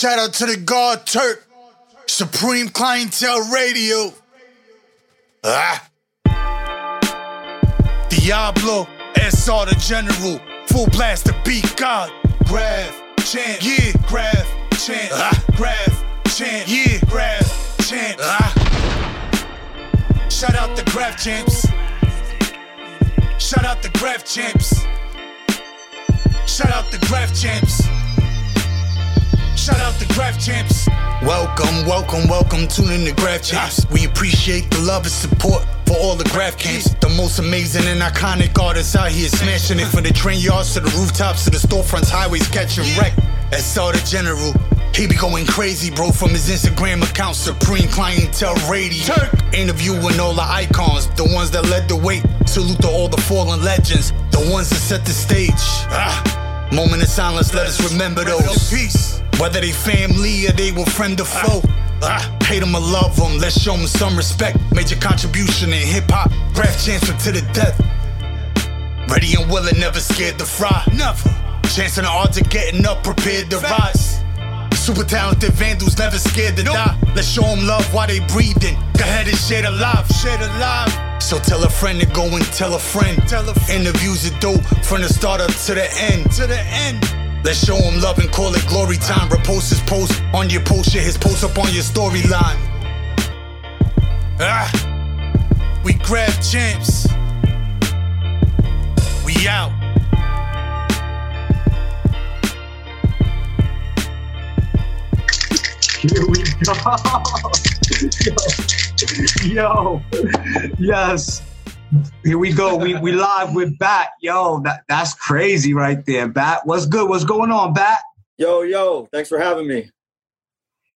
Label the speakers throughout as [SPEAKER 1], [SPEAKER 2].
[SPEAKER 1] Shout out to the God Turk, Supreme Clientele Radio. Ah. Diablo, SR the General, full blast the beat God. Grab, chant, yeah, grab, chant, ah. grab, chant, yeah, grab, chant. Ah. Shout out the Graff Champs. Shout out the Graff Champs. Shout out the Graff Champs. Shout out the Graff Champs. Welcome, welcome, welcome. Tune in to Graff Champs. We appreciate the love and support for all the Graph Camps. The most amazing and iconic artists out here smashing it from the train yards to the rooftops to the storefronts, highways catching wreck. That's all the general. He be going crazy, bro, from his Instagram account, Supreme Clientele Radio. Turk. Interviewing all the icons, the ones that led the way. Salute to all the fallen legends, the ones that set the stage. Ah. Moment of silence, let us remember those. Peace. Whether they family or they were friend or foe. Ah, hate them or love them, let's show them some respect. Major contribution in hip hop, Graph chancer to the death. Ready and willing, never scared to fry. Never. Chancing the odds of getting up, prepared to rise. Super talented vandals, never scared to die. Let's show them love while they breathing. Go ahead and share the life, share the life. So tell a friend to go and tell a friend. Tell a friend. Interviews are dope from the start up to the end. To the end. Let's show him love and call it glory time. Repost his post on your post, share his post up on your storyline. Ah, we grab champs. We out.
[SPEAKER 2] Here we go. Yo, yes. Here we go. We we live with Bat. Yo, that, that's crazy right there, Bat. What's good? What's going on, Bat?
[SPEAKER 3] Yo, yo, thanks for having me.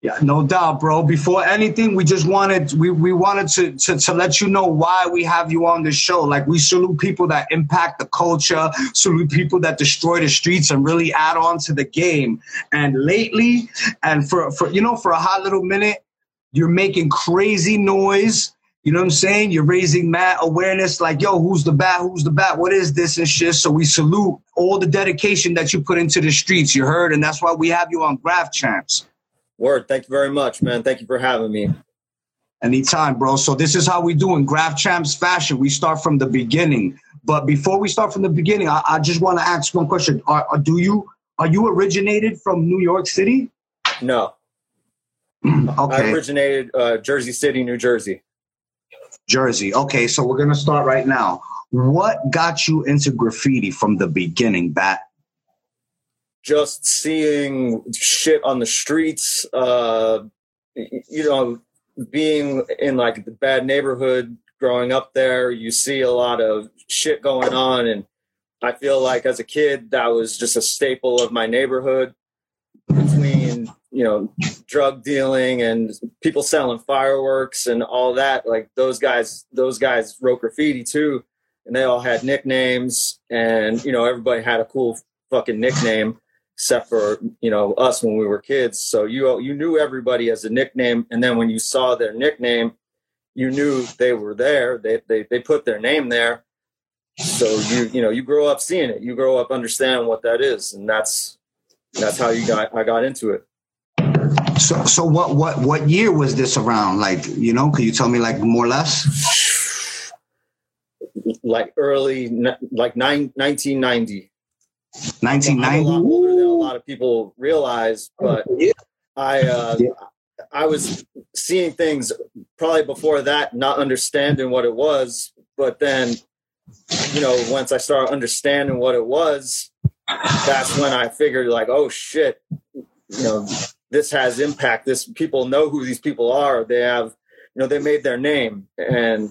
[SPEAKER 2] Yeah, no doubt, bro. Before anything, we just wanted we, we wanted to, to to let you know why we have you on the show. Like we salute people that impact the culture, salute people that destroy the streets and really add on to the game. And lately, and for for you know, for a hot little minute, you're making crazy noise. You know what I'm saying? You're raising mad awareness, like, yo, who's the bat? Who's the bat? What is this and shit? So we salute all the dedication that you put into the streets. You heard, and that's why we have you on Graff Champs.
[SPEAKER 3] Word, thank you very much, man. Thank you for having me.
[SPEAKER 2] Anytime, bro. So this is how we do in Graff Champs fashion. We start from the beginning. But before we start from the beginning, I, I just want to ask one question. Are, are, do you are you originated from New York City?
[SPEAKER 3] No.
[SPEAKER 2] okay.
[SPEAKER 3] I originated uh, Jersey City, New Jersey.
[SPEAKER 2] Jersey. Okay, so we're gonna start right now. What got you into graffiti from the beginning, Bat?
[SPEAKER 3] Just seeing shit on the streets, uh, you know, being in like the bad neighborhood growing up there, you see a lot of shit going on. And I feel like as a kid, that was just a staple of my neighborhood between, you know, drug dealing and people selling fireworks and all that. Like those guys, those guys wrote graffiti too. And they all had nicknames and, you know, everybody had a cool fucking nickname except for you know us when we were kids. So you you knew everybody as a nickname and then when you saw their nickname you knew they were there. They they, they put their name there. So you you know you grow up seeing it. You grow up understanding what that is and that's that's how you got i got into it.
[SPEAKER 2] So so what what what year was this around? Like, you know, could you tell me like more or less?
[SPEAKER 3] like early like nine, 1990 I'm a
[SPEAKER 2] 1990.
[SPEAKER 3] lot older than a lot of people realize, but
[SPEAKER 2] Yeah.
[SPEAKER 3] I uh,
[SPEAKER 2] Yeah.
[SPEAKER 3] I was seeing things probably before that, not understanding what it was. But then, you know, once I started understanding what it was, that's when I figured, like, oh shit, you know, this has impact. This people know who these people are. They have, you know, they made their name and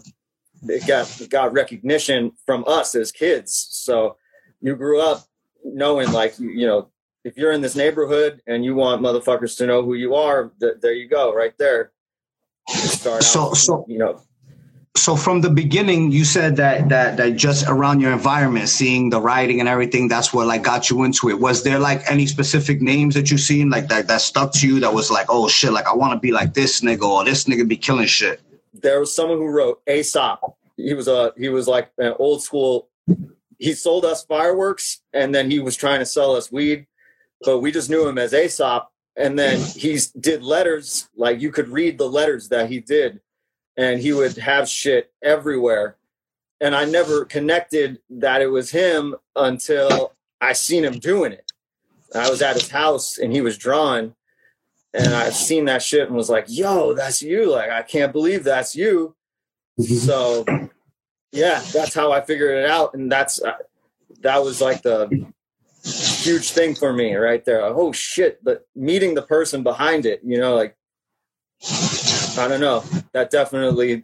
[SPEAKER 3] they got got recognition from us as kids. So you grew up knowing like you, you know if you're in this neighborhood and you want motherfuckers to know who you are th- there you go right there start
[SPEAKER 2] So-
[SPEAKER 3] out,
[SPEAKER 2] so-
[SPEAKER 3] you know
[SPEAKER 2] So from the beginning, you said that that that just around your environment, seeing the writing and everything, that's what like got you into it. Was there like any specific names that you seen like that that stuck to you that was like, oh shit, like I want to be like this nigga or this nigga be killing shit.
[SPEAKER 3] there was someone who wrote aesop he was a he was like an old school he sold us fireworks and then he was trying to sell us weed but we just knew him as aesop. And then he did letters like you could read the letters that he did and he would have shit everywhere. And i never connected that it was him until i seen him doing it. I was at his house and he was drawing and i seen that shit and was like yo that's you. Like i can't believe that's you. So yeah that's how i figured it out and that's uh, that was like the huge thing for me right there. Oh shit! But meeting the person behind it, you know, like I don't know. That definitely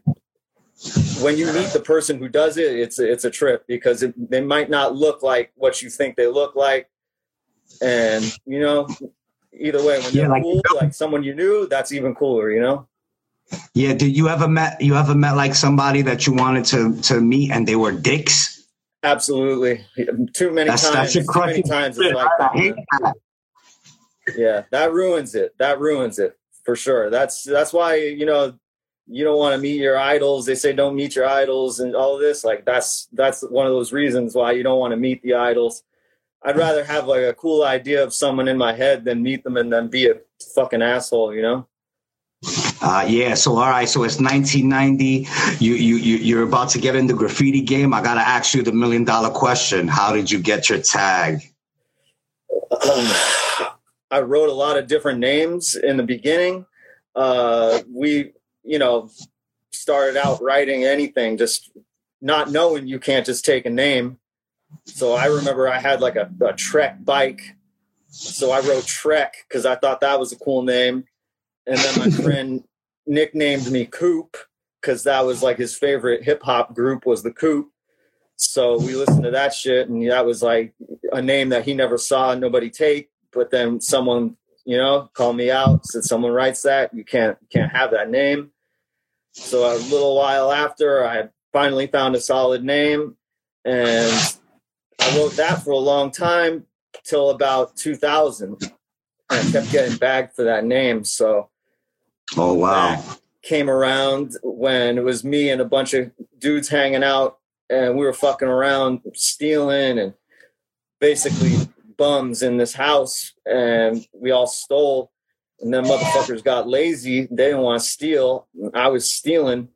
[SPEAKER 3] when you meet the person who does it, it's it's a trip because it, they might not look like what you think they look like, and you know, either way, when you're like, cool, like someone you knew, that's even cooler, you know.
[SPEAKER 2] Yeah, did you ever met you ever met like somebody that you wanted to to meet and they were dicks?
[SPEAKER 3] Absolutely. Too many that's, times. That's too many times. It's like that, yeah, that ruins it. That ruins it for sure. That's that's why you know you don't want to meet your idols. They say don't meet your idols and all this. Like that's that's one of those reasons why you don't want to meet the idols. I'd rather have like a cool idea of someone in my head than meet them and then be a fucking asshole. You know.
[SPEAKER 2] Uh, yeah. So all right. So it's 1990. You you you you're about to get in the graffiti game. I gotta ask you the million dollar question. How did you get your tag?
[SPEAKER 3] I wrote a lot of different names in the beginning. Uh, we, you know, started out writing anything, just not knowing you can't just take a name. So I remember I had like a, a Trek bike. So I wrote Trek because I thought that was a cool name and then my friend nicknamed me Coop because that was like his favorite hip hop group was the Coop. So we listened to that shit, and that was like a name that he never saw nobody take. But then someone, you know, called me out, said someone writes that, you can't you can't have that name. So a little while after, I finally found a solid name, and I wrote that for a long time till about 2000. And I kept getting bagged for that name. So
[SPEAKER 2] Oh wow!
[SPEAKER 3] Came around when it was me and a bunch of dudes hanging out, and we were fucking around, stealing, and basically bums in this house, and we all stole. And then motherfuckers got lazy; they didn't want to steal. I was stealing,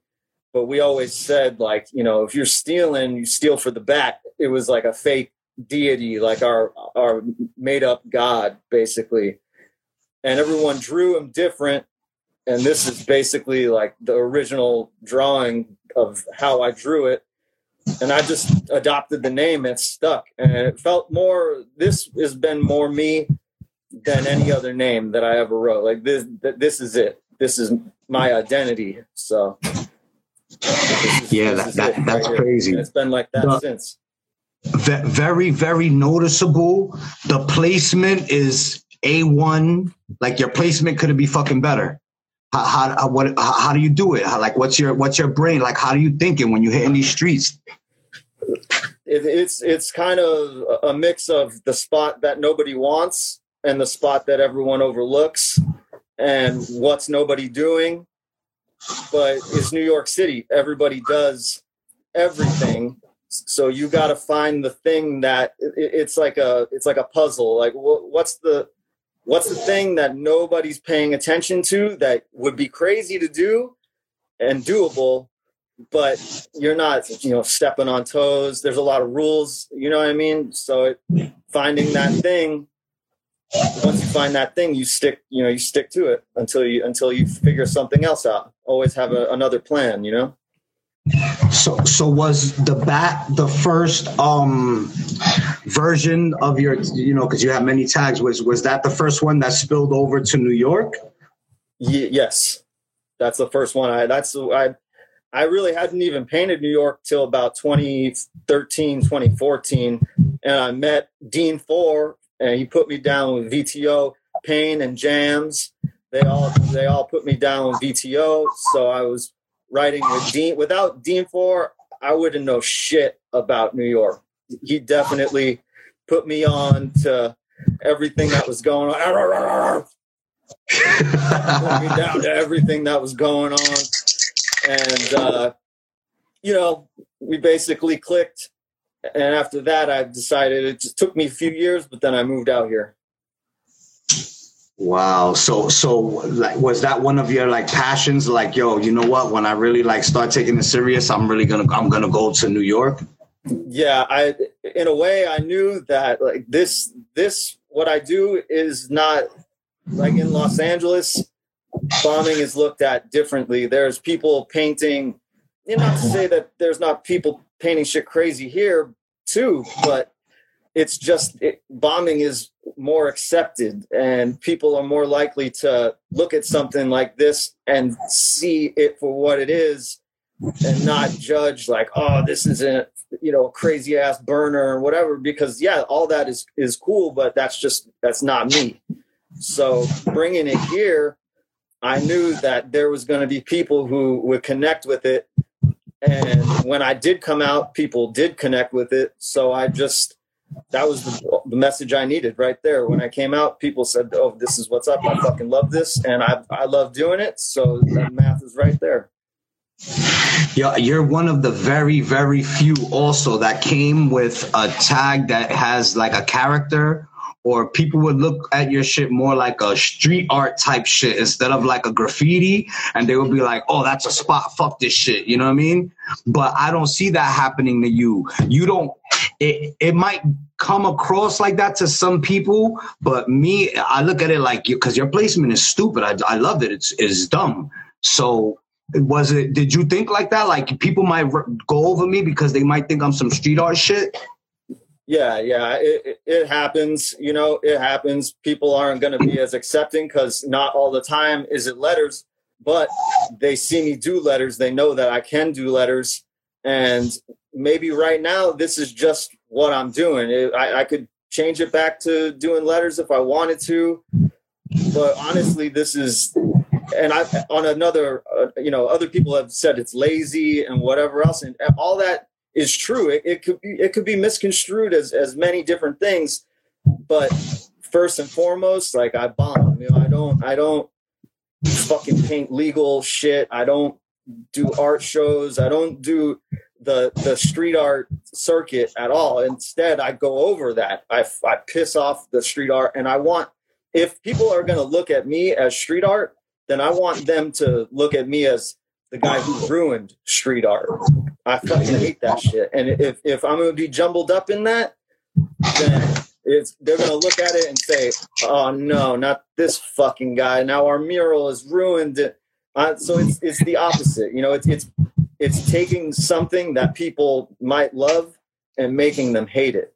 [SPEAKER 3] but we always said like, you know, if you're stealing, you steal for the back. It was like a fake deity, like our our made up god, basically. And everyone drew him different and this is basically like the original drawing of how I drew it. And I just adopted the name and stuck. And it felt more, this has been more me than any other name that I ever wrote. Like this, this is it. This is my identity. So,
[SPEAKER 2] is, yeah, that, that, that's right crazy.
[SPEAKER 3] it's been like that the, since.
[SPEAKER 2] Very, very noticeable. The placement is A1. Like your placement couldn't be fucking better how, how what how do you do it? How, like what's your what's your brain like? How are you thinking when you're hitting these streets?
[SPEAKER 3] It, it's it's kind of a mix of the spot that nobody wants and the spot that everyone overlooks, and what's nobody doing. But it's New York City. Everybody does everything so you got to find the thing that it's like a it's like a puzzle like what's the what's the thing that nobody's paying attention to that would be crazy to do and doable but you're not you know stepping on toes? There's a lot of rules you know what i mean? So it, finding that thing once you find that thing you stick you know you stick to it until you until you figure something else out. Always have a, another plan you know
[SPEAKER 2] so, so was the bat the first um version of your, you know, because you have many tags. Was was that the first one that spilled over to New York?
[SPEAKER 3] Y- yes, that's the first one. I that's I I really hadn't even painted New York till about 2013, 2014, and I met Dean Four, and he put me down with VTO, Pain, and Jams. They all they all put me down with VTO, so I was writing with Dean. Without Dean Four, I wouldn't know shit about New York. He definitely put me on to everything that was going on. put me down to everything that was going on, and uh, you know, we basically clicked. And after that, I decided it just took me a few years, but then I moved out here.
[SPEAKER 2] Wow. So so like was that one of your like passions? Like, yo, you know what? When I really like start taking it serious, I'm really gonna I'm gonna go to New York.
[SPEAKER 3] Yeah, I in a way I knew that like this this what I do is not like in Los Angeles, bombing is looked at differently. There's people painting you know, not to say that there's not people painting shit crazy here too, but it's just it, bombing is more accepted and people are more likely to look at something like this and see it for what it is and not judge like oh this isn't you know crazy ass burner or whatever because yeah all that is is cool but that's just that's not me. So bringing it here i knew that there was going to be people who would connect with it and when i did come out people did connect with it so i just that was the, the, message I needed right there. When I came out, people said, "Oh, this is what's up. I fucking love this, and I I love doing it." So the math is right there.
[SPEAKER 2] Yeah, you're one of the very very few also that came with a tag that has like a character or people would look at your shit more like a street art type shit instead of like a graffiti and they would be like oh that's a spot fuck this shit you know what i mean but i don't see that happening to you you don't it, it might come across like that to some people but me i look at it like you because your placement is stupid i, I love it it's, it's dumb so was it did you think like that like people might go over me because they might think i'm some street art shit
[SPEAKER 3] yeah, yeah, it, it happens. You know, it happens. People aren't going to be as accepting because not all the time is it letters, but they see me do letters. They know that I can do letters. And maybe right now, this is just what I'm doing. It, I, I could change it back to doing letters if I wanted to. But honestly, this is, and I, on another, uh, you know, other people have said it's lazy and whatever else. And all that is true. It, it could be it could be misconstrued as as many different things, but first and foremost, like I bomb. You know, I don't I don't fucking paint legal shit. I don't do art shows. I don't do the the street art circuit at all. Instead, I go over that. I I piss off the street art, and I want if people are going to look at me as street art, then I want them to look at me as the guy who ruined street art. I fucking hate that shit. And if if I'm gonna be jumbled up in that, then it's they're gonna look at it and say, "Oh no, not this fucking guy." Now our mural is ruined. Uh, so it's it's the opposite. You know, it's it's it's taking something that people might love and making them hate it.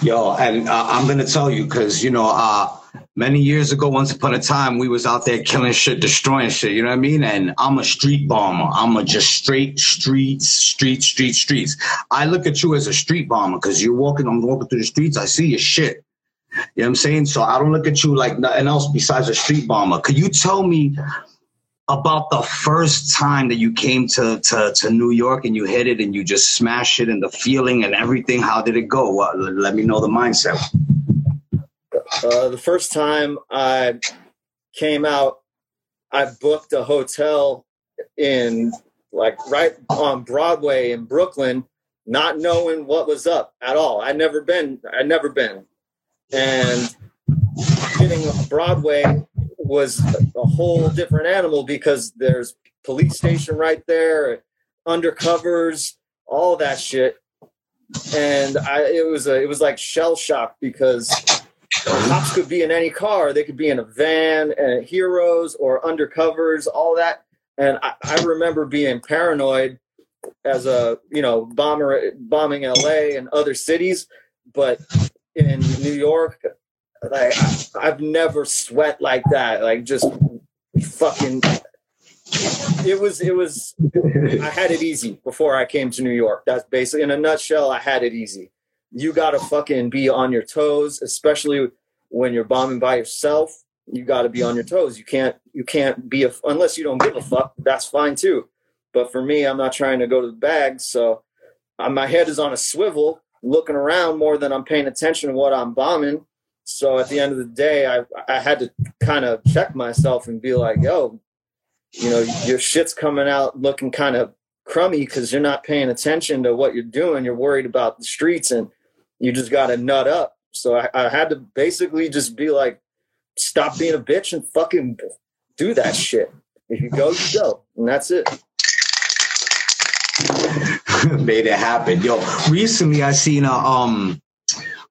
[SPEAKER 2] Yo, and uh, I'm gonna tell you because you know, uh, many years ago, once upon a time, we was out there killing shit, destroying shit. You know what I mean? And I'm a street bomber. I'm a just straight streets, street, street, streets. I look at you as a street bomber because you're walking. I'm walking through the streets. I see your shit. You know what I'm saying? So I don't look at you like nothing else besides a street bomber. Could you tell me about the first time that you came to, to, to New York and you hit it and you just smashed it and the feeling and everything? How did it go? Well, let me know the mindset.
[SPEAKER 3] Uh, the first time I came out, I booked a hotel in like right on Broadway in Brooklyn, not knowing what was up at all. I'd never been, I'd never been. And getting Broadway was a whole different animal because there's police station right there, undercovers, all that shit. And I, it was a, it was like shell shock because cops could be in any car. They could be in a van, and heroes or undercovers, all that. And I, I remember being paranoid as a you know bomber bombing LA and other cities, but in New York, like I've never sweat like that. Like just fucking. It was it was. I had it easy before I came to New York. That's basically in a nutshell. I had it easy. You gotta fucking be on your toes, especially when you're bombing by yourself. You got to be on your toes. You can't you can't be a unless you don't give a fuck. That's fine too. But for me, I'm not trying to go to the bag, so uh, my head is on a swivel, looking around more than I'm paying attention to what I'm bombing so at the end of the day, I I had to kind of check myself and be like, yo, you know, your shit's coming out looking kind of crummy because you're not paying attention to what you're doing. You're worried about the streets and you just got to nut up. So I, I had to basically just be like, stop being a bitch and fucking do that shit. If you go, you go, and that's it.
[SPEAKER 2] Made it happen, yo. Recently, I seen a um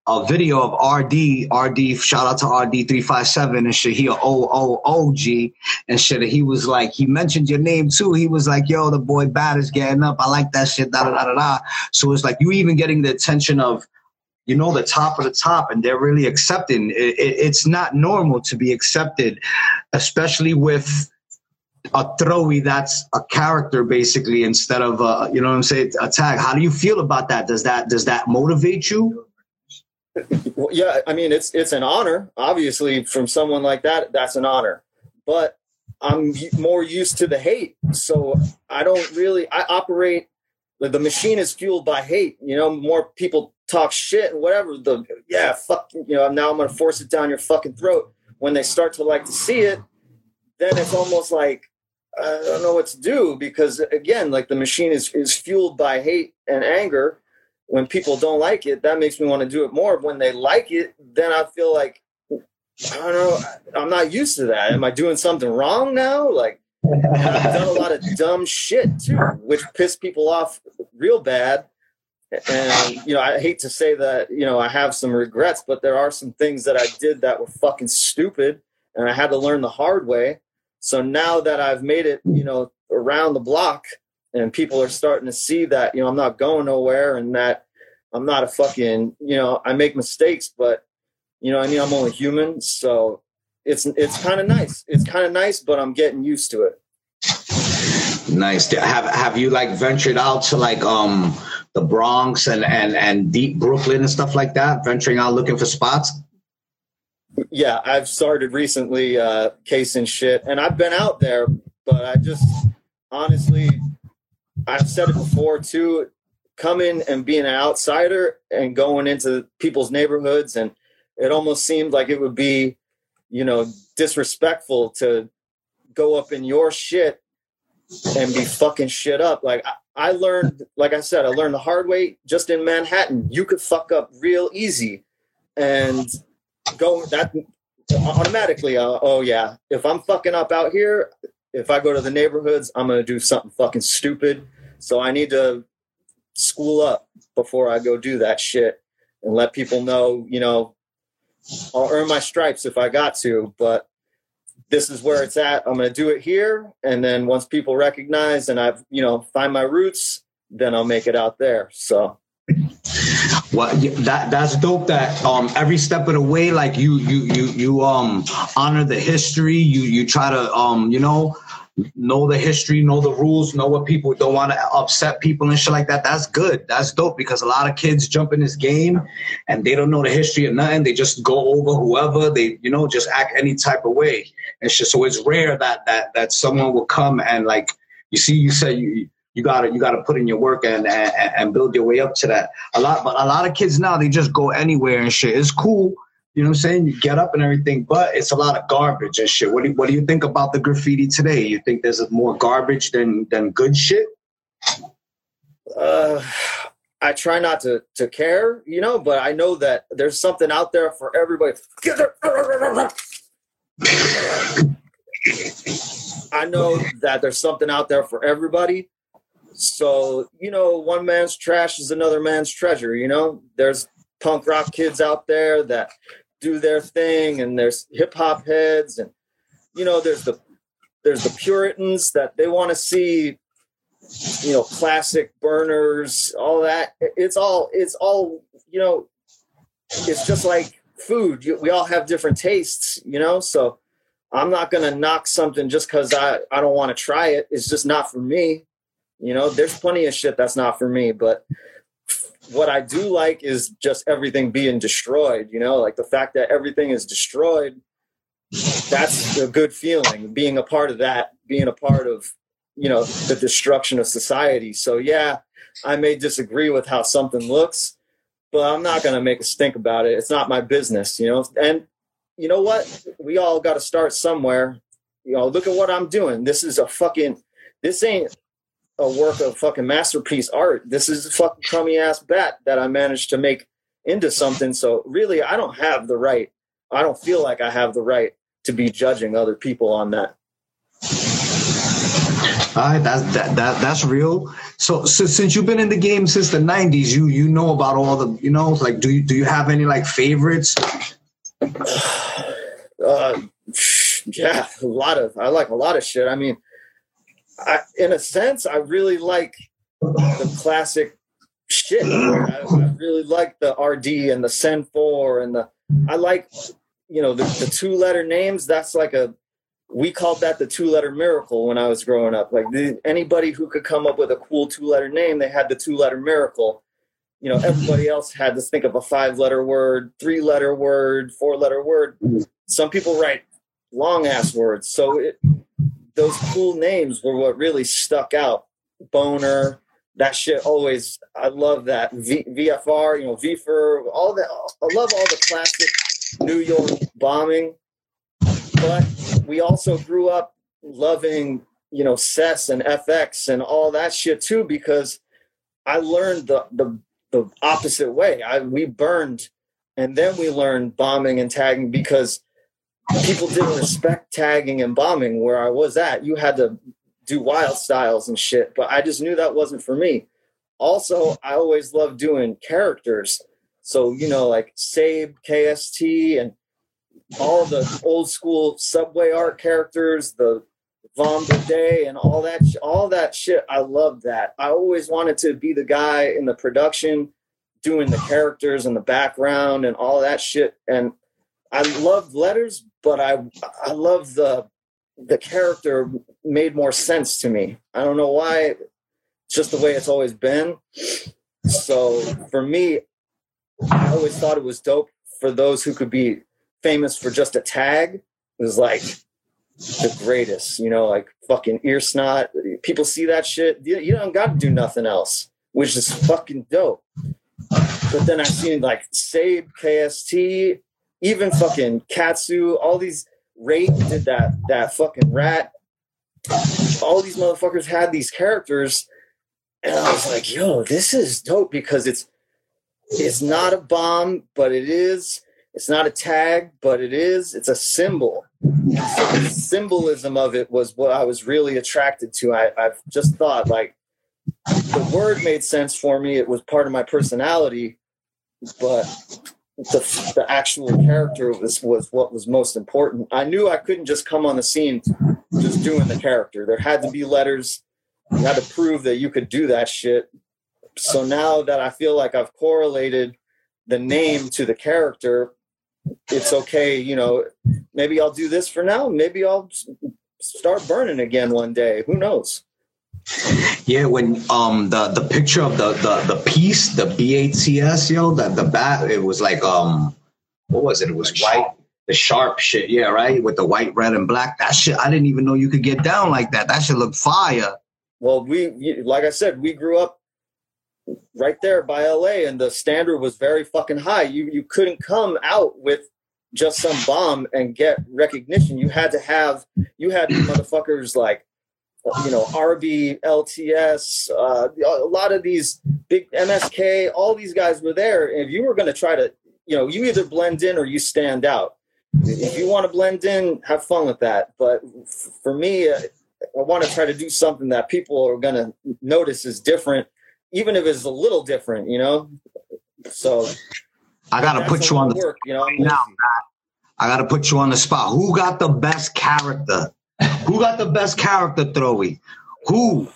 [SPEAKER 2] a video of RD, RD, shout out to RD three five seven and shit. He a O O O G and shit. He was like, he mentioned your name too. He was like, yo, the boy bad is getting up. I like that shit. Da da da da. So it's like you even getting the attention of, you know, the top of the top, and they're really accepting. It, it, it's not normal to be accepted, especially with a throwy that's a character basically instead of uh, you know what I'm saying a tag. How do you feel about that? Does that does that motivate you?
[SPEAKER 3] Well, yeah, I mean it's it's an honor. Obviously, from someone like that, that's an honor. But I'm more used to the hate, so I don't really. I operate. The machine is fueled by hate. You know, more people talk shit and whatever. The yeah, fuck. You know, now I'm gonna force it down your fucking throat. When they start to like to see it, then it's almost like I don't know what to do because again, like the machine is is fueled by hate and anger when people don't like it, that makes me want to do it more. When they like it, then I feel like I don't know. I'm not used to that. Am I doing something wrong now? Like I've done a lot of dumb shit too, which pissed people off real bad. And you know, I hate to say that you know I have some regrets, but there are some things that I did that were fucking stupid, and I had to learn the hard way. So now that I've made it, you know, around the block, and people are starting to see that you know I'm not going nowhere and that I'm not a fucking you know I make mistakes, but you know I mean I'm only human, so it's it's kind of nice. It's kind of nice, but I'm getting used to it.
[SPEAKER 2] Nice. Have have you like ventured out to like um the Bronx and and and deep Brooklyn and stuff like that? Venturing out looking for spots.
[SPEAKER 3] Yeah, I've started recently uh casing shit, and I've been out there, but I just honestly I've said it before too. Coming and being an outsider and going into people's neighborhoods, and it almost seemed like it would be, you know, disrespectful to go up in your shit and be fucking shit up. Like I, I learned, like I said, I learned the hard way. Just in Manhattan, you could fuck up real easy, and go that automatically. Uh, oh yeah, if I'm fucking up out here, if I go to the neighborhoods, I'm gonna do something fucking stupid so I need to school up before I go do that shit and let people know, you know, I'll earn my stripes if I got to, but this is where it's at. I'm going to do it here. And then once people recognize and I've, you know, find my roots, then I'll make it out there. So.
[SPEAKER 2] Well, that that's dope. That um, every step of the way, like you you you you um honor the history. You you try to um you know know the history, know the rules, know what people don't want to upset people and shit like that. That's good. That's dope because a lot of kids jump in this game and they don't know the history of nothing. They just go over whoever they, you know, just act any type of way. And shit. So it's rare that that that someone will come and like you see, you say you you gotta you gotta put in your work and, and and build your way up to that. A lot, but a lot of kids now they just go anywhere and shit. It's cool you know what I'm saying? You get up and everything, but it's a lot of garbage and shit. What do you, what do you think about the graffiti today? You think there's more garbage than than good shit?
[SPEAKER 3] Uh, I try not to to care, you know, but I know that there's something out there for everybody. I know that there's something out there for everybody. So, you know, one man's trash is another man's treasure, you know? There's punk rock kids out there that do their thing and there's hip hop heads and you know there's the there's the puritans that they want to see you know classic burners all that. It's all it's all you know it's just like food. We all have different tastes you know? So i'm not going to knock something just because i i don't want to try it. It's just not for me you know there's plenty of shit that's not for me but what I do like is just everything being destroyed, you know, like the fact that everything is destroyed. That's a good feeling being a part of that, being a part of, you know, the destruction of society. So, yeah, I may disagree with how something looks, but I'm not going to make a stink about it. It's not my business, you know. And you know what? We all got to start somewhere. You know, look at what I'm doing. This is a fucking, this ain't a work of fucking masterpiece art. This is a fucking crummy ass bat that I managed to make into something. So really, I don't have the right. I don't feel like I have the right to be judging other people on that.
[SPEAKER 2] All right, that's that, that that's real. So, so since you've been in the game since the '90s, you you know about all the you know like do you do you have any like favorites?
[SPEAKER 3] Uh, yeah, a lot of I like a lot of shit. I mean, I, in a sense, I really like the classic shit. I, I really like the RD and the Sen Four and the I like you know the, the two letter names. That's like a we called that the two letter miracle when I was growing up. Like the, anybody who could come up with a cool two letter name, they had the two letter miracle. You know, everybody else had to think of a five letter word, three letter word, four letter word. Some people write long ass words. So it, those cool names were what really stuck out. Boner, that shit always, I love that. V, VFR, you know, VFR, all that. I love all the classic New York bombing. But we also grew up loving, you know, Cess and FX and all that shit too, because I learned the, the, the opposite way. I, we burned and then we learned bombing and tagging because people didn't respect tagging and bombing where I was at. You had to do wild styles and shit, but I just knew that wasn't for me. Also, I always loved doing characters. So, you know, like Save KST, and all the old school subway art characters, the Vaughn Bodē and all that, all that shit. I loved that. I always wanted to be the guy in the production doing the characters and the background and all that shit. And I loved letters, but I I love the the character made more sense to me. I don't know why. It's just the way it's always been. So for me, I always thought it was dope for those who could be famous for just a tag. It was like the greatest, you know, like fucking Earsnot. People see that shit. You, you don't got to do nothing else, which is fucking dope. But then I seen like Save KST, even fucking Katsu, all these Rate did that that fucking rat. All these motherfuckers had these characters, and I was like, yo, this is dope because it's it's not a bomb, but it is. It's not a tag, but it is. It's a symbol. So the symbolism of it was what I was really attracted to. I, I've just thought like the word made sense for me. It was part of my personality, but the, the actual character was was what was most important. I knew I couldn't just come on the scene just doing the character. There had to be letters. You had to prove that you could do that shit. So now that I feel like I've correlated the name to the character, it's okay. You know, maybe I'll do this for now. Maybe I'll start burning again one day. Who knows?
[SPEAKER 2] Yeah, when um the the picture of the the the piece, the BATS, yo, the the bat, it was like um what was it? It was white, the sharp shit, yeah, right, with the white, red, and black. That shit, I didn't even know you could get down like that. That shit looked fire.
[SPEAKER 3] Well, we like I said, we grew up right there by LA, and the standard was very fucking high. You you couldn't come out with just some bomb and get recognition. You had to have you had motherfuckers like you know, RB, LTS, uh, a lot of these big MSK, all these guys were there. And if you were going to try to, you know, you either blend in or you stand out. If you want to blend in, have fun with that. But for me, uh, I want to try to do something that people are going to notice is different, even if it's a little different, you know? So
[SPEAKER 2] I got to put you on the
[SPEAKER 3] work, you know.
[SPEAKER 2] Now, I got to put you on the spot. Who got the best character who got the best character, Throwy? Who?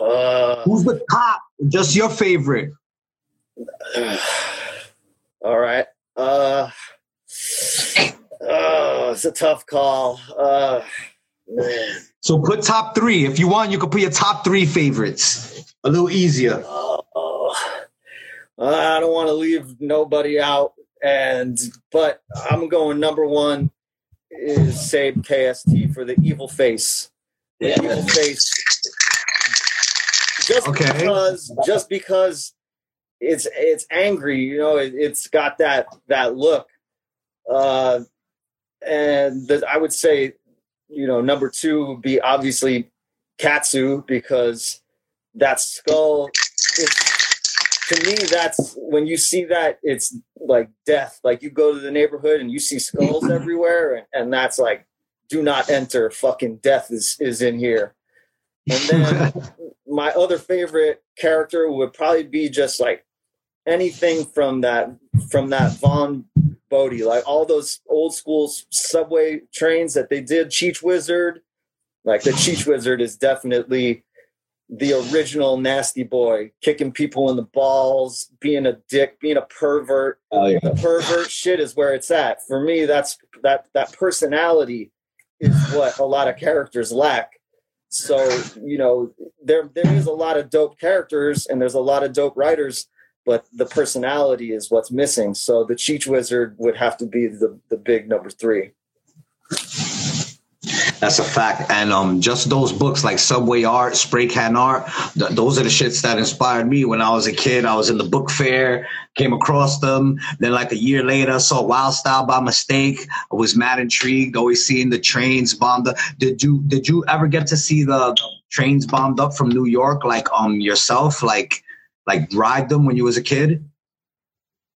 [SPEAKER 2] Uh, Who's the top? Just your favorite.
[SPEAKER 3] all right. Uh, oh, it's a tough call. Uh, man.
[SPEAKER 2] So put top three. If you want, you can put your top three favorites. A little easier.
[SPEAKER 3] Uh, I don't want to leave nobody out, and but I'm going number one is Sabe KST for the evil face. The yeah. evil face. Just okay. because just because it's it's angry, you know, it, has got that that look. Uh and the, I would say, you know, number two would be obviously Katsu because that skull it's to me, that's when you see that, it's like death. Like you go to the neighborhood and you see skulls everywhere, and, and that's like, do not enter. Fucking death is is in here. And then my other favorite character would probably be just like anything from that from that Vaughn Bodē, like all those old school subway trains that they did. Cheech Wizard, like the Cheech Wizard is definitely the original nasty boy, kicking people in the balls, being a dick, being a pervert.
[SPEAKER 2] Oh, yeah.
[SPEAKER 3] The pervert shit is where it's at. For me, that's that that personality is what a lot of characters lack. So, you know, there there is a lot of dope characters and there's a lot of dope writers, but the personality is what's missing. So the Cheech Wizard would have to be the the big number three.
[SPEAKER 2] That's a fact. And um, just those books like Subway Art, Spray Can Art, th- those are the shits that inspired me when I was a kid. I was in the book fair, came across them. Then, like a year later, I saw Wild Style by mistake. I was mad intrigued, always seeing the trains bombed up. Did you did you ever get to see the trains bombed up from New York, like um yourself, like like ride them when you was a kid?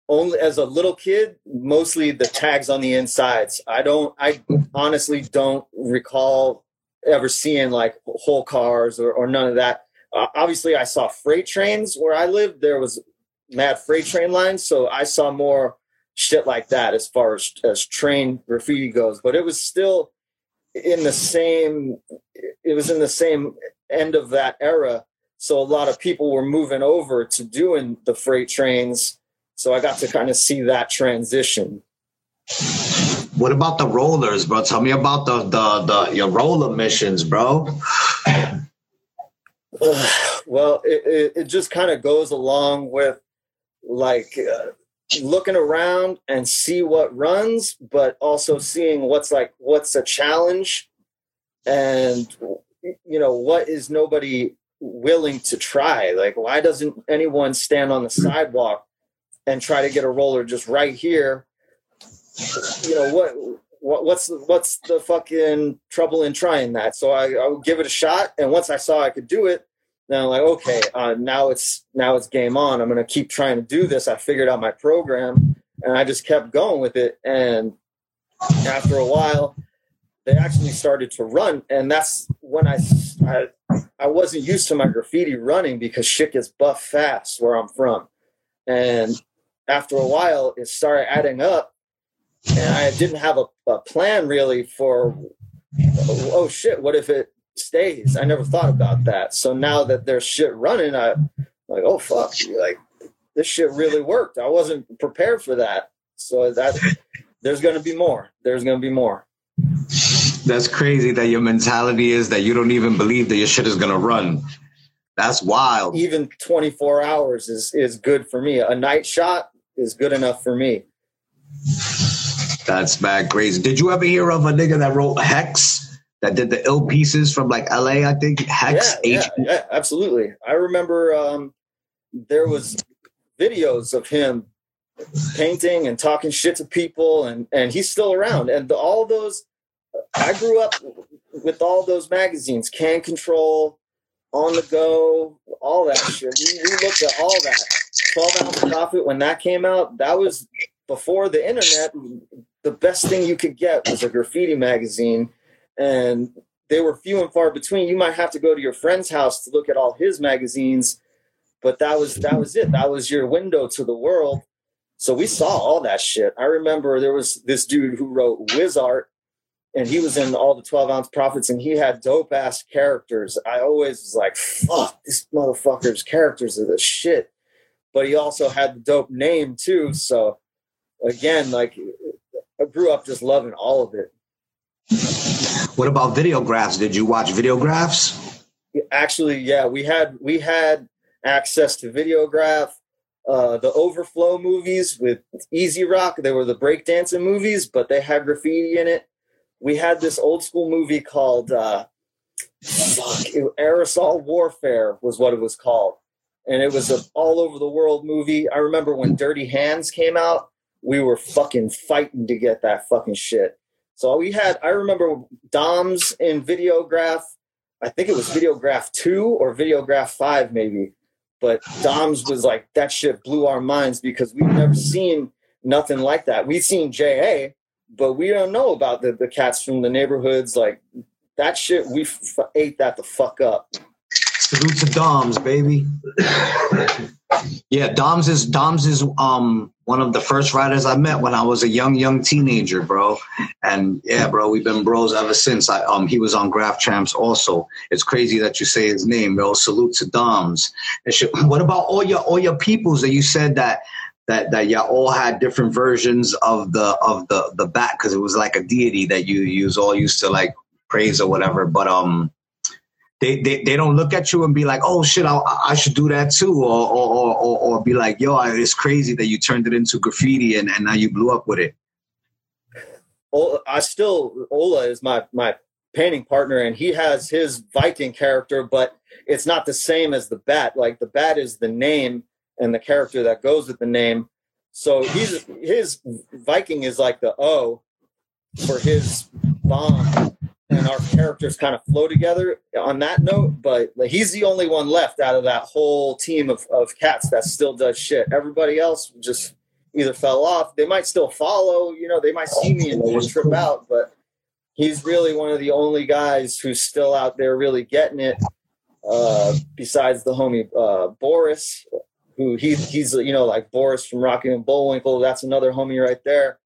[SPEAKER 3] Only as a little kid mostly the tags on the insides. I don't i honestly don't recall ever seeing like whole cars or, or none of that. Uh, obviously i saw freight trains where i lived. There was mad freight train lines so i saw more shit like that as far as, as train graffiti goes. But it was still in the same it was in the same end of that era. So a lot of people were moving over to doing the freight trains so I got to kind of see that transition.
[SPEAKER 2] What about the rollers, bro? Tell me about the the the your roller missions, bro.
[SPEAKER 3] well, it, it, it just kind of goes along with like uh, looking around and see what runs, but also seeing what's like what's a challenge, and you know what is nobody willing to try. Like, why doesn't anyone stand on the sidewalk and try to get a roller just right here, you know what? What, what's what's the fucking trouble in trying that? So I, I would give it a shot, and once I saw I could do it, then I'm like, okay, uh, now it's now it's game on. I'm gonna keep trying to do this. I figured out my program, and I just kept going with it. And after a while, they actually started to run, and that's when I I, I wasn't used to my graffiti running because shit gets buff fast where I'm from, and after a while, it started adding up, and I didn't have a, a plan really for. Oh shit! What if it stays? I never thought about that. So now that there's shit running, I like, oh fuck, like this shit really worked. I wasn't prepared for that. So that there's to be more. There's to be more.
[SPEAKER 2] That's crazy that your mentality is that you don't even believe that your shit is to run. That's wild.
[SPEAKER 3] Even 24 hours is is good for me. A night shot is good enough for me.
[SPEAKER 2] That's bad crazy. Did you ever hear of a nigga that wrote Hex? That did the ill pieces from like LA, I think. Hex.
[SPEAKER 3] Yeah, yeah, yeah absolutely. I remember um, there was videos of him painting and talking shit to people, and and he's still around. And the, all those, I grew up with all those magazines, Can Control, On the Go, all that shit. We, we looked at all that. 12 ounce Prophet when that came out that was before the internet the best thing you could get was a graffiti magazine and they were few and far between. You might have to go to your friend's house to look at all his magazines but that was that was it. That was your window to the world. So we saw all that shit. I remember there was this dude who wrote whiz art and he was in all the 12 ounce Prophets and he had dope ass characters i always was like fuck this motherfucker's characters are the shit but he also had the dope name too. So again, like I grew up just loving all of it.
[SPEAKER 2] What about videographs? Did you watch videographs?
[SPEAKER 3] Actually, yeah, we had we had access to videograph. Uh, the Overflow movies with Easy Rock, they were the breakdancing movies, but they had graffiti in it. We had this old school movie called uh, fuck, Aerosol Warfare was what it was called and it was a all over the world movie. I remember when Dirty Hands came out, we were fucking fighting to get that fucking shit. So we had, I remember Doms in Videograf. I think it was Videograf 2 or Videograf 5, maybe. But Dom's was like that shit blew our minds because we've never seen nothing like that. We've seen JA, but we don't know about the, the cats from the neighborhoods. Like that shit, we f- ate that the fuck up.
[SPEAKER 2] Salute to Doms, baby. yeah, Doms is Doms is um one of the first writers I met when I was a young young teenager, bro. And yeah, bro, we've been bros ever since. I um he was on Graff Champs also. It's crazy that you say his name, bro. Salute to Doms. And shit. What about all your all your peoples that you said that that that y'all all had different versions of the of the the bat because it was like a deity that you use all used to like praise or whatever. But um they, they, they don't look at you and be like, oh shit, I, I should do that too, or, or, or, or be like, yo, it's crazy that you turned it into graffiti and, and now you blew up with it.
[SPEAKER 3] I still Ola is my my painting partner, and he has his Viking character, but it's not the same as the bat. Like the bat is the name and the character that goes with the name. So he's his Viking is like the O for his bomb and our characters kind of flow together on that note. But he's the only one left out of that whole team of, of cats that still does shit. Everybody else just either fell off. They might still follow, you know, they might see me and trip out, but he's really one of the only guys who's still out there really getting it. Uh, besides the homie uh, Boris, who he, he's you know like Boris from Rocky and Bullwinkle. That's another homie right there.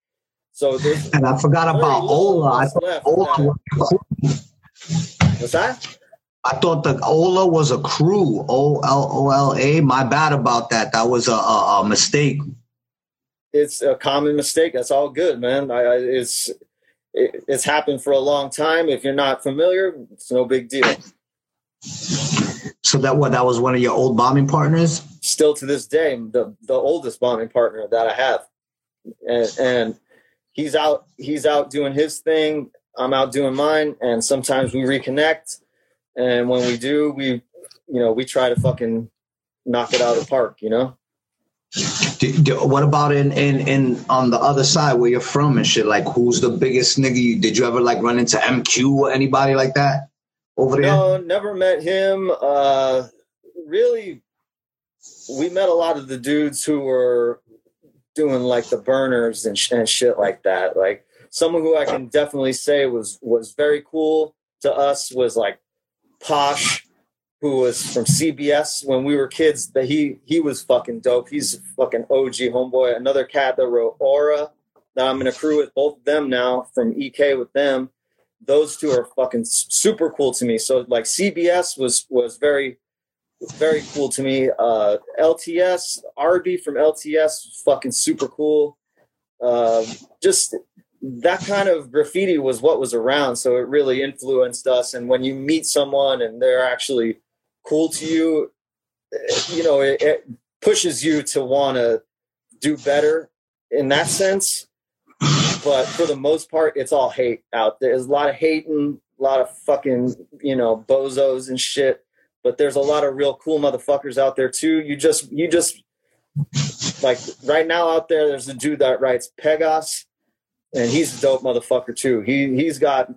[SPEAKER 3] So
[SPEAKER 2] and I forgot about Ola. I thought Ola
[SPEAKER 3] What's that?
[SPEAKER 2] I thought the Ola was a crew. O L O L A. My bad about that. That was a, a, a, mistake.
[SPEAKER 3] It's a common mistake. That's all good, man. I, I, it's it, it's happened for a long time. If you're not familiar, it's no big deal.
[SPEAKER 2] So that what that was one of your old bombing partners?
[SPEAKER 3] Still to this day, the the oldest bombing partner that I have, and, and he's out he's out doing his thing i'm out doing mine and sometimes we reconnect. And when we do we you know we try to fucking knock it out of the park you know?
[SPEAKER 2] Do, do, what about in, in in on the other side where you're from and shit? Like who's the biggest nigga you, did you ever like run into mq or anybody like that over there
[SPEAKER 3] no never met him uh really we met a lot of the dudes who were doing like the burners and, sh- and shit like that. Like someone who I can definitely say was was very cool to us was like Posh, who was from CBS when we were kids. That he he was fucking dope. He's fucking OG homeboy. Another cat that wrote Aura that I'm in a crew with both of them now from EK with them. Those two are fucking super cool to me. So like CBS was was very very cool to me. Uh, LTS, RB from LTS, fucking super cool. Uh, just that kind of graffiti was what was around, so it really influenced us. And when you meet someone and they're actually cool to you, you know, it, it pushes you to want to do better in that sense. But for the most part, it's all hate out there. There's a lot of hating, a lot of fucking, you know, bozos and shit but there's a lot of real cool motherfuckers out there too. You just you just like right now out there, there's a dude that writes Pegas, and he's a dope motherfucker too. He he's got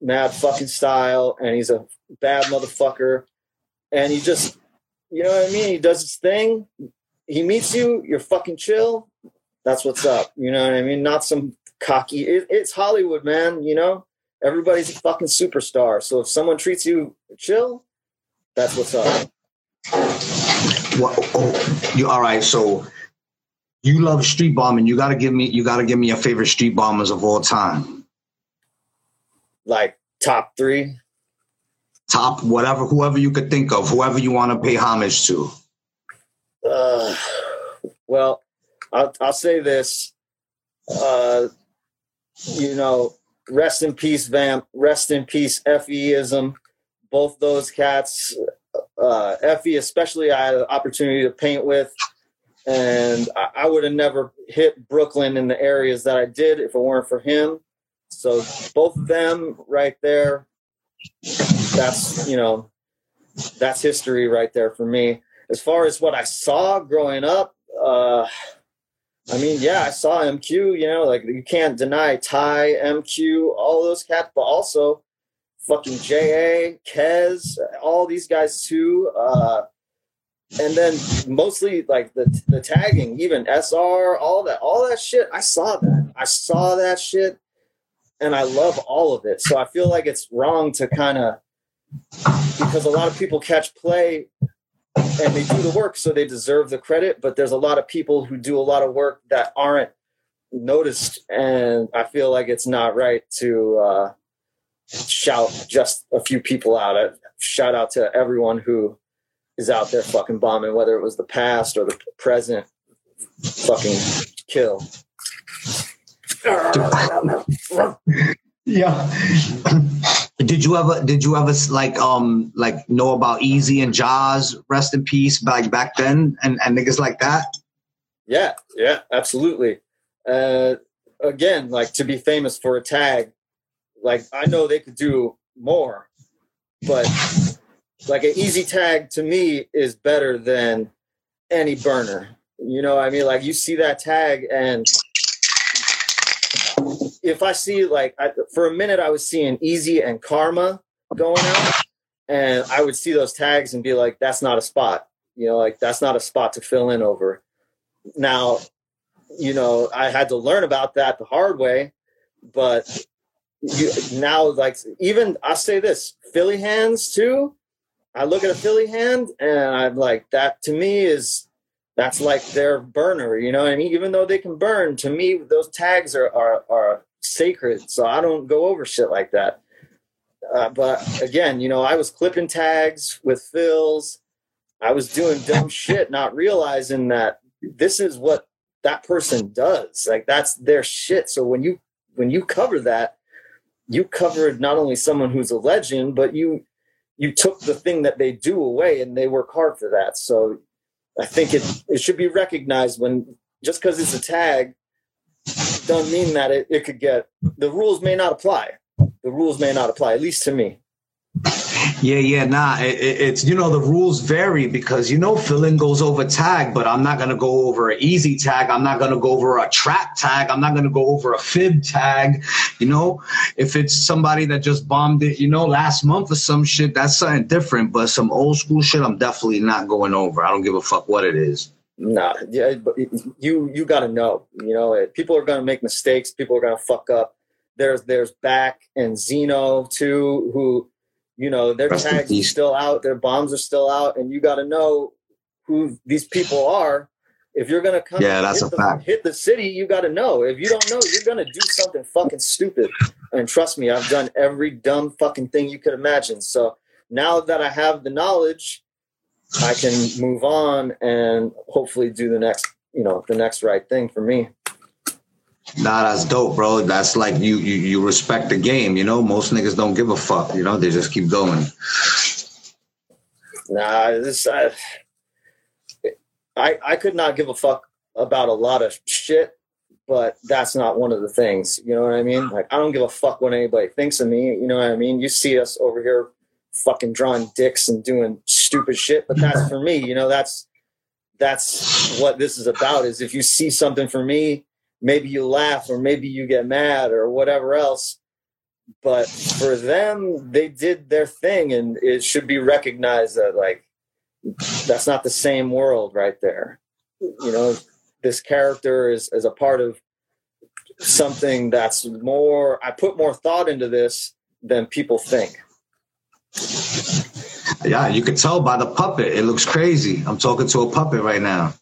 [SPEAKER 3] mad fucking style, and he's a bad motherfucker, and he just you know what I mean. He does his thing. He meets you, you're fucking chill. That's what's up. You know what I mean? Not some cocky. It, it's Hollywood, man. You know, everybody's a fucking superstar. So if someone treats you chill, that's what's up.
[SPEAKER 2] What, oh, you all right? So you love street bombing. You got to give me. You got to give me your favorite street bombers of all time.
[SPEAKER 3] Like top three.
[SPEAKER 2] Top whatever, whoever you could think of, whoever you want to pay homage to.
[SPEAKER 3] Uh, well, I'll, I'll say this. Uh, you know, rest in peace, Vamp. Rest in peace, FEism both those cats, uh, Effie especially, I had an opportunity to paint with, and I, I would have never hit Brooklyn in the areas that I did if it weren't for him. So both of them right there, that's you know, that's history right there for me. As far as what I saw growing up, uh, I mean, yeah, I saw MQ. You know, like you can't deny Ty, MQ, all those cats, but also fucking JA, Kez, all these guys too. Uh, and then mostly like the the tagging, even SR, all that, all that shit. I saw that. I saw that shit, and I love all of it. So I feel like it's wrong to kind of because a lot of people catch play and they do the work, so they deserve the credit. But there's a lot of people who do a lot of work that aren't noticed, and I feel like it's not right to uh, shout just a few people out. I shout out to everyone who is out there fucking bombing, whether it was the past or the present. Fucking kill.
[SPEAKER 2] Yeah. Did you ever did you ever like um like know about Easy and Jaws, rest in peace, back back then and, and niggas like that?
[SPEAKER 3] Yeah, yeah, absolutely. Uh again, like to be famous for a tag, like I know they could do more, but like an easy tag to me is better than any burner. You know I mean? Like you see that tag and if I see like I, for a minute I was seeing Easy and Karma going out, and I would see those tags and be like, "That's not a spot." You know, like that's not a spot to fill in over. Now, you know, I had to learn about that the hard way, but you, now, like even I say this, Philly hands too. I look at a Philly hand and I'm like, that to me is that's like their burner, you know what I mean? Even though they can burn, to me, those tags are are, are sacred. So I don't go over shit like that. Uh, but again, you know, I was clipping tags with fills. I was doing dumb shit, not realizing that this is what that person does. Like that's their shit. So when you when you cover that, you covered not only someone who's a legend, but you you took the thing that they do away and they work hard for that. So I think it it should be recognized when just because it's a tag don't mean that it, it could get the rules may not apply. The rules may not apply, at least to me.
[SPEAKER 2] Yeah, yeah, nah. It, it's you know the rules vary because you know filling goes over tag, but I'm not gonna go over an easy tag. I'm not gonna go over a track tag. I'm not gonna go over a fib tag. You know, if it's somebody that just bombed it, you know, last month or some shit, that's something different. But some old school shit, I'm definitely not going over. I don't give a fuck what it is.
[SPEAKER 3] Nah, yeah, but you you got to know. You know, people are gonna make mistakes. People are gonna fuck up. There's there's back and Zeno too, who you know their Rest tags are still out, their bombs are still out, and you got to know who these people are. If you're gonna come,
[SPEAKER 2] yeah, that's
[SPEAKER 3] a
[SPEAKER 2] the, fact.
[SPEAKER 3] Hit the city, you got to know. If you don't know, you're gonna do something fucking stupid. And trust me, I've done every dumb fucking thing you could imagine. So now that I have the knowledge, I can move on and hopefully do the next, you know, the next right thing for me.
[SPEAKER 2] Nah, that's dope, bro. That's like you, you you respect the game. You know, most niggas don't give a fuck. You know, they just keep going.
[SPEAKER 3] Nah, this I, I I could not give a fuck about a lot of shit, but that's not one of the things. You know what I mean? Like I don't give a fuck what anybody thinks of me. You know what I mean? You see us over here fucking drawing dicks and doing stupid shit, but that's for me. You know, that's that's what this is about. Is if you see something for me, maybe you laugh or maybe you get mad or whatever else. But for them, they did their thing, and it should be recognized that like that's not the same world right there. You know, this character is is a part of something that's more. I put more thought into this than people think
[SPEAKER 2] yeah, you can tell by the puppet. It looks crazy. I'm talking to a puppet right now.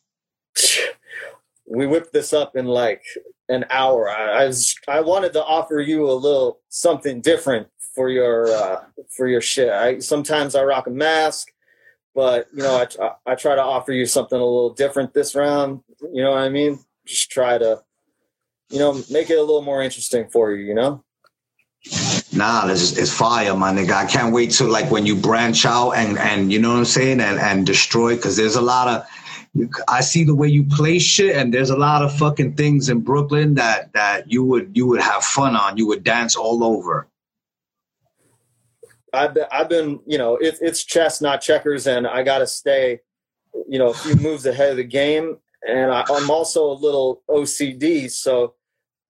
[SPEAKER 3] We whipped this up in like an hour. I, I, was, I wanted to offer you a little something different for your uh, for your shit. I sometimes I rock a mask, but you know I I try to offer you something a little different this round. You know what I mean? Just try to you know make it a little more interesting for you. You know.
[SPEAKER 2] Nah, this is it's fire, my nigga. I can't wait to like when you branch out and and you know what I'm saying and and destroy because there's a lot of I see the way you play shit, and there's a lot of fucking things in Brooklyn that that you would you would have fun on. You would dance all over.
[SPEAKER 3] I've been, I've been you know, it, it's chess, not checkers, and I got to stay, you know, a few moves ahead of the game. And I, I'm also a little OCD, so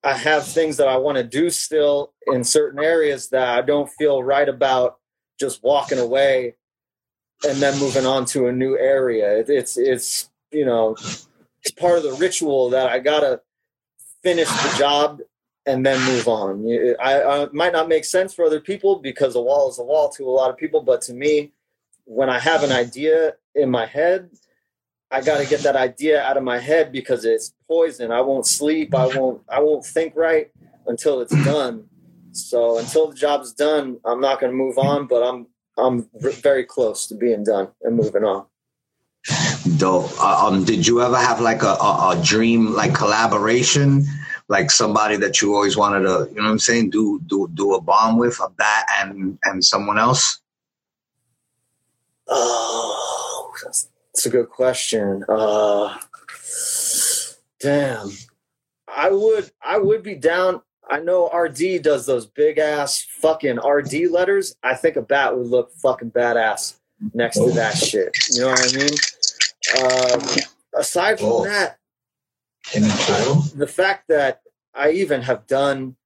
[SPEAKER 3] I have things that I want to do still in certain areas that I don't feel right about just walking away and then moving on to a new area. It's it's you know it's part of the ritual that I gotta finish the job and then move on. I, I might not make sense for other people because a wall is a wall to a lot of people, but to me, when I have an idea in my head, I got to get that idea out of my head because it's poison. I won't sleep. I won't. I won't think right until it's done. So until the job's done, I'm not going to move on. But I'm I'm very close to being done and moving on.
[SPEAKER 2] Dope. Uh, um, did you ever have like a, a, a, dream like collaboration, like somebody that you always wanted to, you know what I'm saying, do do do a bomb with a bat and and someone else?
[SPEAKER 3] Oh, that's, that's a good question. Uh, damn, I would I would be down. I know RD does those big ass fucking RD letters. I think a bat would look fucking badass next to that shit. You know what I mean? Um, aside from oh. that, the fact that I even have done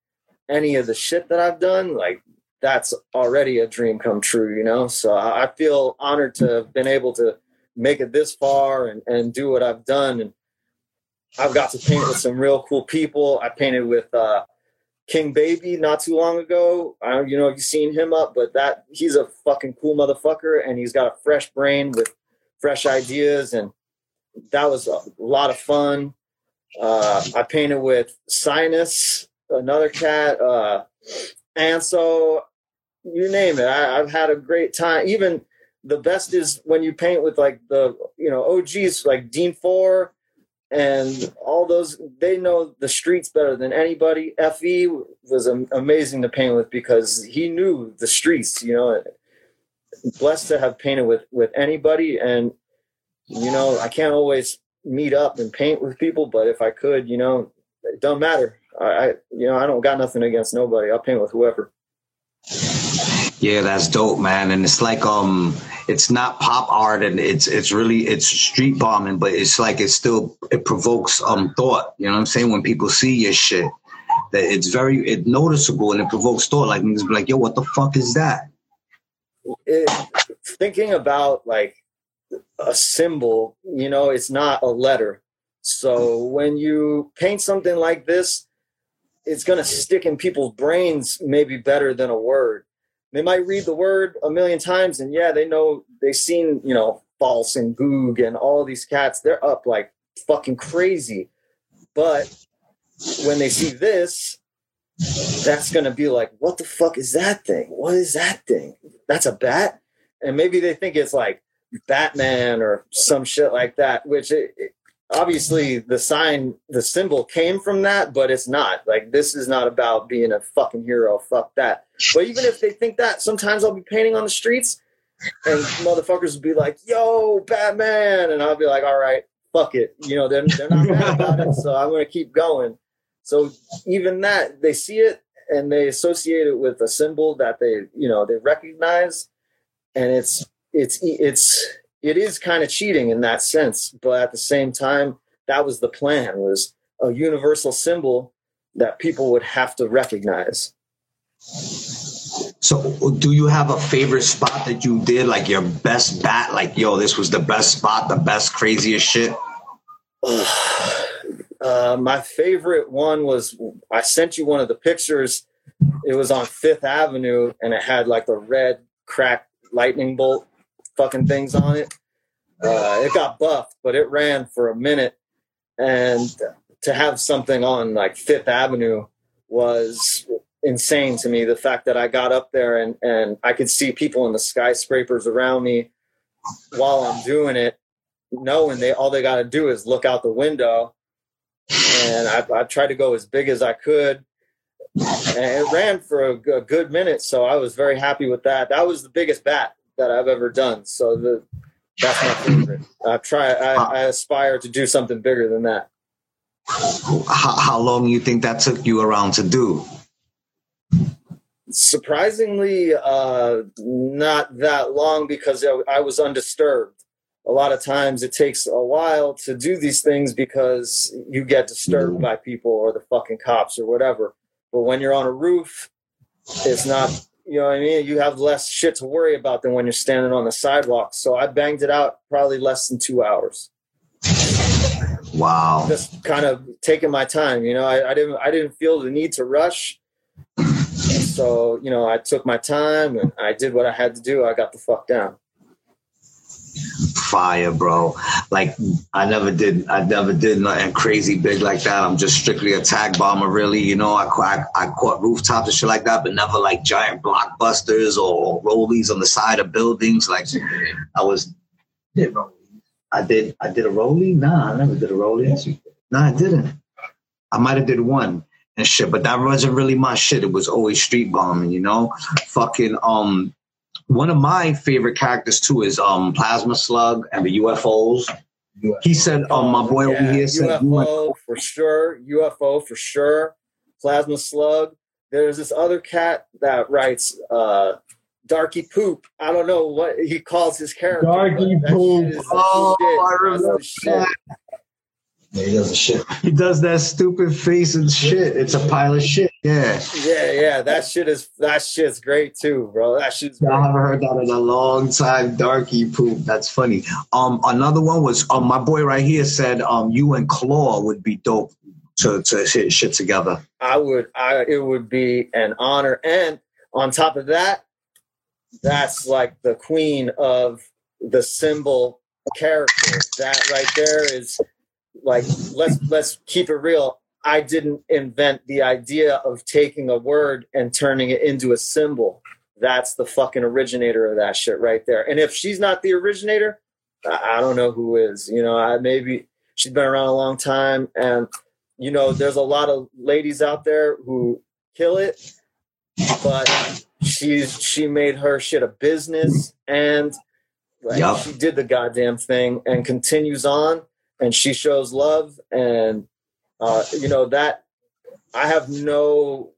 [SPEAKER 3] any of the shit that I've done, like that's already a dream come true, you know? So I feel honored to have been able to make it this far and, and do what I've done. And I've got to paint with some real cool people. I painted with uh, King Baby not too long ago. I don't, you know, you've seen him up, but that he's a fucking cool motherfucker, and he's got a fresh brain with fresh ideas, and that was a lot of fun. Uh, I painted with Sinus, another cat, uh, Anso, you name it. I, I've had a great time. Even the best is when you paint with like the you know OGs like Dean Four and all those they know the streets better than anybody. Fe was amazing to paint with because he knew the streets you know? Blessed to have painted with with anybody and you know i can't always meet up and paint with people but if i could you know it don't matter. I, I you know i don't got nothing against nobody. I'll paint with whoever.
[SPEAKER 2] Yeah, that's dope, man. And it's like um it's not pop art and it's it's really it's street bombing, but it's like it still it provokes um thought. You know what I'm saying? When people see your shit. That it's very it noticeable and it provokes thought. Like niggas be like, yo, what the fuck is that?
[SPEAKER 3] It, thinking about like a symbol, you know, it's not a letter. So when you paint something like this, it's gonna stick in people's brains maybe better than a word they might read the word a million times and yeah, they know they've seen, you know, False and Goog and all these cats. They're up like fucking crazy. But when they see this, that's gonna be like, what the fuck is that thing? What is that thing? That's a bat? And maybe they think it's like Batman or some shit like that, which it, it, obviously the sign, the symbol came from that, but it's not. Like this is not about being a fucking hero. Fuck that. But even if they think that, sometimes I'll be painting on the streets and motherfuckers will be like, yo, Batman. And I'll be like, all right, fuck it. You know, they're, they're not mad about it. So I'm going to keep going. So even that, they see it and they associate it with a symbol that they, you know, they recognize. And it's, it's, it's, it is kind of cheating in that sense. But at the same time, that was the plan was a universal symbol that people would have to recognize.
[SPEAKER 2] So, do you have a favorite spot that you did, like your best bat? Like, yo, this was the best spot, the best, craziest shit?
[SPEAKER 3] Uh, my favorite one was I sent you one of the pictures. It was on Fifth Avenue and it had like the red cracked lightning bolt fucking things on it. Uh, it got buffed, but it ran for a minute. And to have something on like Fifth Avenue was insane to me. The fact that I got up there and, and I could see people in the skyscrapers around me while I'm doing it, knowing they all they got to do is look out the window. And I, I tried to go as big as I could. And it ran for a, a good minute, so I was very happy with that. That was the biggest bat that I've ever done. So the that's my favorite. I try. I, I aspire to do something bigger than that.
[SPEAKER 2] How, how long you think that took you around to do?
[SPEAKER 3] Surprisingly uh, not that long because I was undisturbed. A lot of times it takes a while to do these things because you get disturbed mm-hmm. by people or the fucking cops or whatever. But when you're on a roof, it's not you know what I mean? You have less shit to worry about than when you're standing on the sidewalk. So I banged it out probably less than two hours.
[SPEAKER 2] Wow.
[SPEAKER 3] Just kind of taking my time, you know. I, I didn't I didn't feel the need to rush. So, you know, I took my time and I did what I had to do. I got the fuck down.
[SPEAKER 2] Fire, bro. Like I never did. I never did nothing crazy big like that. I'm just strictly a tag bomber, really. You know, I I, I caught rooftops and shit like that, but never like giant blockbusters or rollies on the side of buildings. Like I was. I did. I did a rollie. Nah, I never did a rollie. Nah, I didn't. I might have did one and shit, but that wasn't really my shit. It was always street bombing, you know. Fucking um, one of my favorite characters too is um Plasma Slug and the UFOs. He said, um, my boy over
[SPEAKER 3] Yeah,
[SPEAKER 2] here said,
[SPEAKER 3] UFO for sure. UFO for sure. Plasma Slug. There's this other cat that writes uh, Darky Poop. I don't know what he calls his character.
[SPEAKER 2] Darky Poop.
[SPEAKER 3] is
[SPEAKER 2] Oh,
[SPEAKER 3] shit.
[SPEAKER 2] I remember that.
[SPEAKER 4] Yeah, he does the shit.
[SPEAKER 2] he does that stupid face and shit. It's a pile of shit. Yeah.
[SPEAKER 3] Yeah, yeah, that shit is that shit's great too, bro. That shit's
[SPEAKER 2] I
[SPEAKER 3] great.
[SPEAKER 2] haven't heard that in a long time. Darky poop. That's funny. Um, another one was um, my boy right here said um, you and Claw would be dope to to hit shit together.
[SPEAKER 3] I would I it would be an honor. And on top of that, that's like the queen of the symbol character. That right there is like let's let's keep it real. I didn't invent the idea of taking a word and turning it into a symbol. That's the fucking originator of that shit right there. And if she's not the originator, I I don't know who is. You know, I maybe she's been around a long time and you know, there's a lot of ladies out there who kill it, but she's she made her shit a business and like,
[SPEAKER 2] Yup.
[SPEAKER 3] she did the goddamn thing and continues on and she shows love and uh, you know that I have no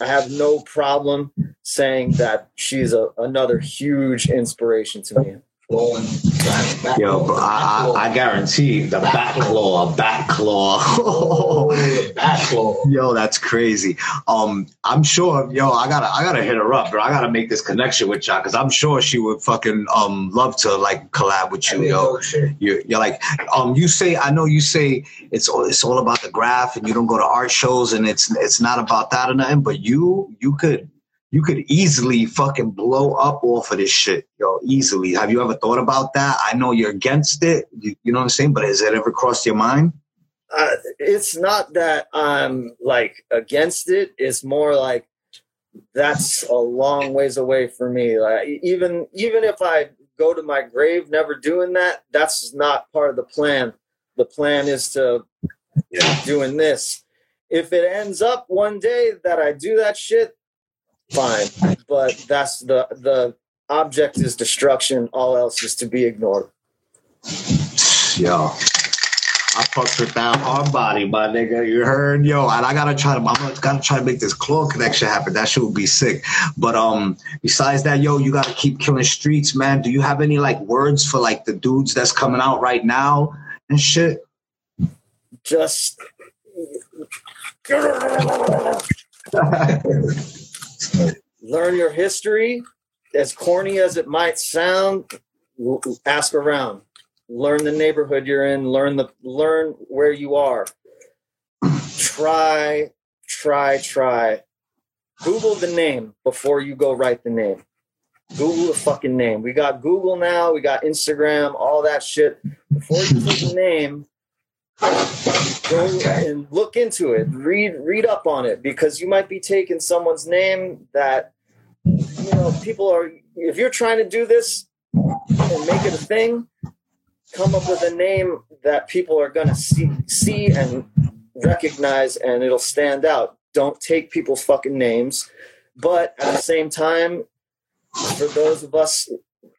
[SPEAKER 3] I have no problem saying that she's a, another huge inspiration to me.
[SPEAKER 4] Flowing back, back
[SPEAKER 2] Yo, bro, I, I, I guarantee the back claw, back claw.
[SPEAKER 4] back claw.
[SPEAKER 2] Yo, that's crazy. Um, I'm sure. Yo, I gotta, I gotta hit her up, bro. I gotta make this connection with y'all because I'm sure she would fucking um love to like collab with you, yo. You're, you're like, um, you say, I know you say it's all, it's all about the graff, and you don't go to art shows, and it's it's not about that or nothing. But you, you could, you could easily fucking blow up off of this shit, yo, easily. Have you ever thought about that? I know you're against it, you, you know what I'm saying, but has it ever crossed your mind?
[SPEAKER 3] uh, it's not that I'm like against it. It's more like that's a long ways away for me. Like even even if I go to my grave never doing that, that's not part of the plan. The plan is to keep doing this. If it ends up one day that I do that shit, fine. But that's the the object is destruction. All else is to be ignored.
[SPEAKER 2] Yo. I fucked with that hard body, my nigga. You heard, yo, and I gotta try to. I'm gonna gotta try to make this claw connection happen. That shit would be sick. But um, besides that, yo, you gotta keep killing streets, man. Do you have any like words for like the dudes that's coming out right now and shit?
[SPEAKER 3] Just learn your history. As corny as it might sound, ask around. Learn the neighborhood you're in. Learn the learn where you are. Try, try, try. Google the name before you go write the name. Google the fucking name. We got Google now. We got Instagram. All that shit. Before you put the name, go and look into it read read up on it because you might be taking someone's name that you know people are if you're trying to do this and make it a thing come up with a name that people are going to see see and recognize and it'll stand out. Don't take people's fucking names. But at the same time for those of us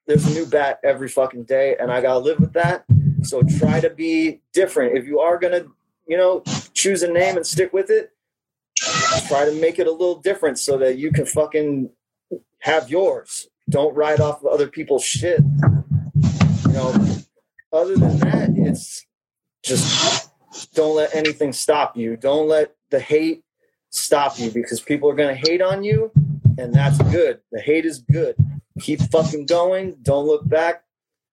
[SPEAKER 3] there's a new bat every fucking day and i gotta live with that. So try to be different. If you are gonna, you know, choose a name and stick with it, try to make it a little different so that you can fucking have yours. Don't ride off of other people's shit. You know, other than that, it's just don't let anything stop you. Don't let the hate stop you because people are gonna hate on you and that's good. The hate is good. Keep fucking going. Don't look back.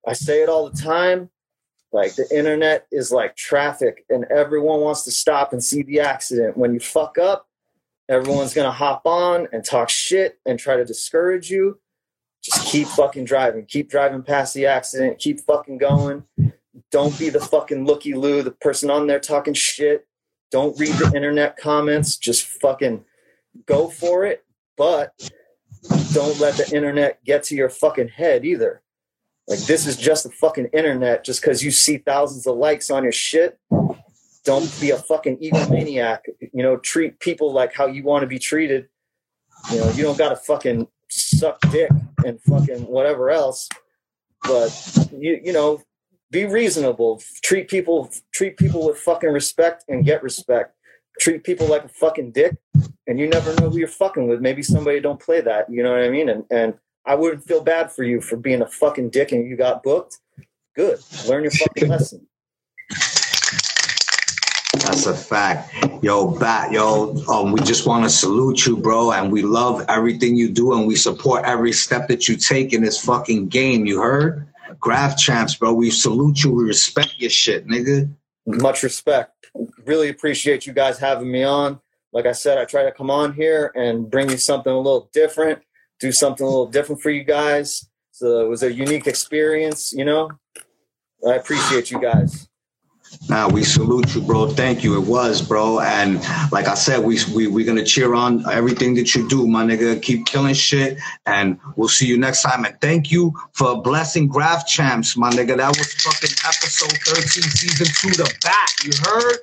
[SPEAKER 3] I say it all the time. Like the internet is like traffic, and everyone wants to stop and see the accident. When you fuck up, everyone's gonna hop on and talk shit and try to discourage you. Just keep fucking driving. Keep driving past the accident. Keep fucking going. Don't be the fucking looky loo, the person on there talking shit. Don't read the internet comments. Just fucking go for it. But don't let the internet get to your fucking head either. Like this is just the fucking internet. Just because you see thousands of likes on your shit, don't be a fucking egomaniac. You know, treat people like how you want to be treated. You know, you don't got to fucking suck dick and fucking whatever else. But you you know, be reasonable. Treat people treat people with fucking respect and get respect. Treat people like a fucking dick, and you never know who you're fucking with. Maybe somebody don't play that. You know what I mean? And and I wouldn't feel bad for you for being a fucking dick and you got booked. Good. Learn your fucking lesson.
[SPEAKER 2] That's a fact. Yo, Bat, yo, um, we just want to salute you, bro, and we love everything you do and we support every step that you take in this fucking game. You heard? Graff Champs, bro. We salute you. We respect your shit, nigga.
[SPEAKER 3] Much respect. Really appreciate you guys having me on. Like I said, I try to come on here and bring you something a little different, do something a little different for you guys. So it was a unique experience, you know. I appreciate you guys.
[SPEAKER 2] Nah, we salute you, bro. Thank you. It was, bro. And like I said, we we we gonna cheer on everything that you do, my nigga. Keep killing shit, and we'll see you next time. And thank you for blessing Graff Champs, my nigga. That was fucking episode thirteen, season two, the bat. You heard?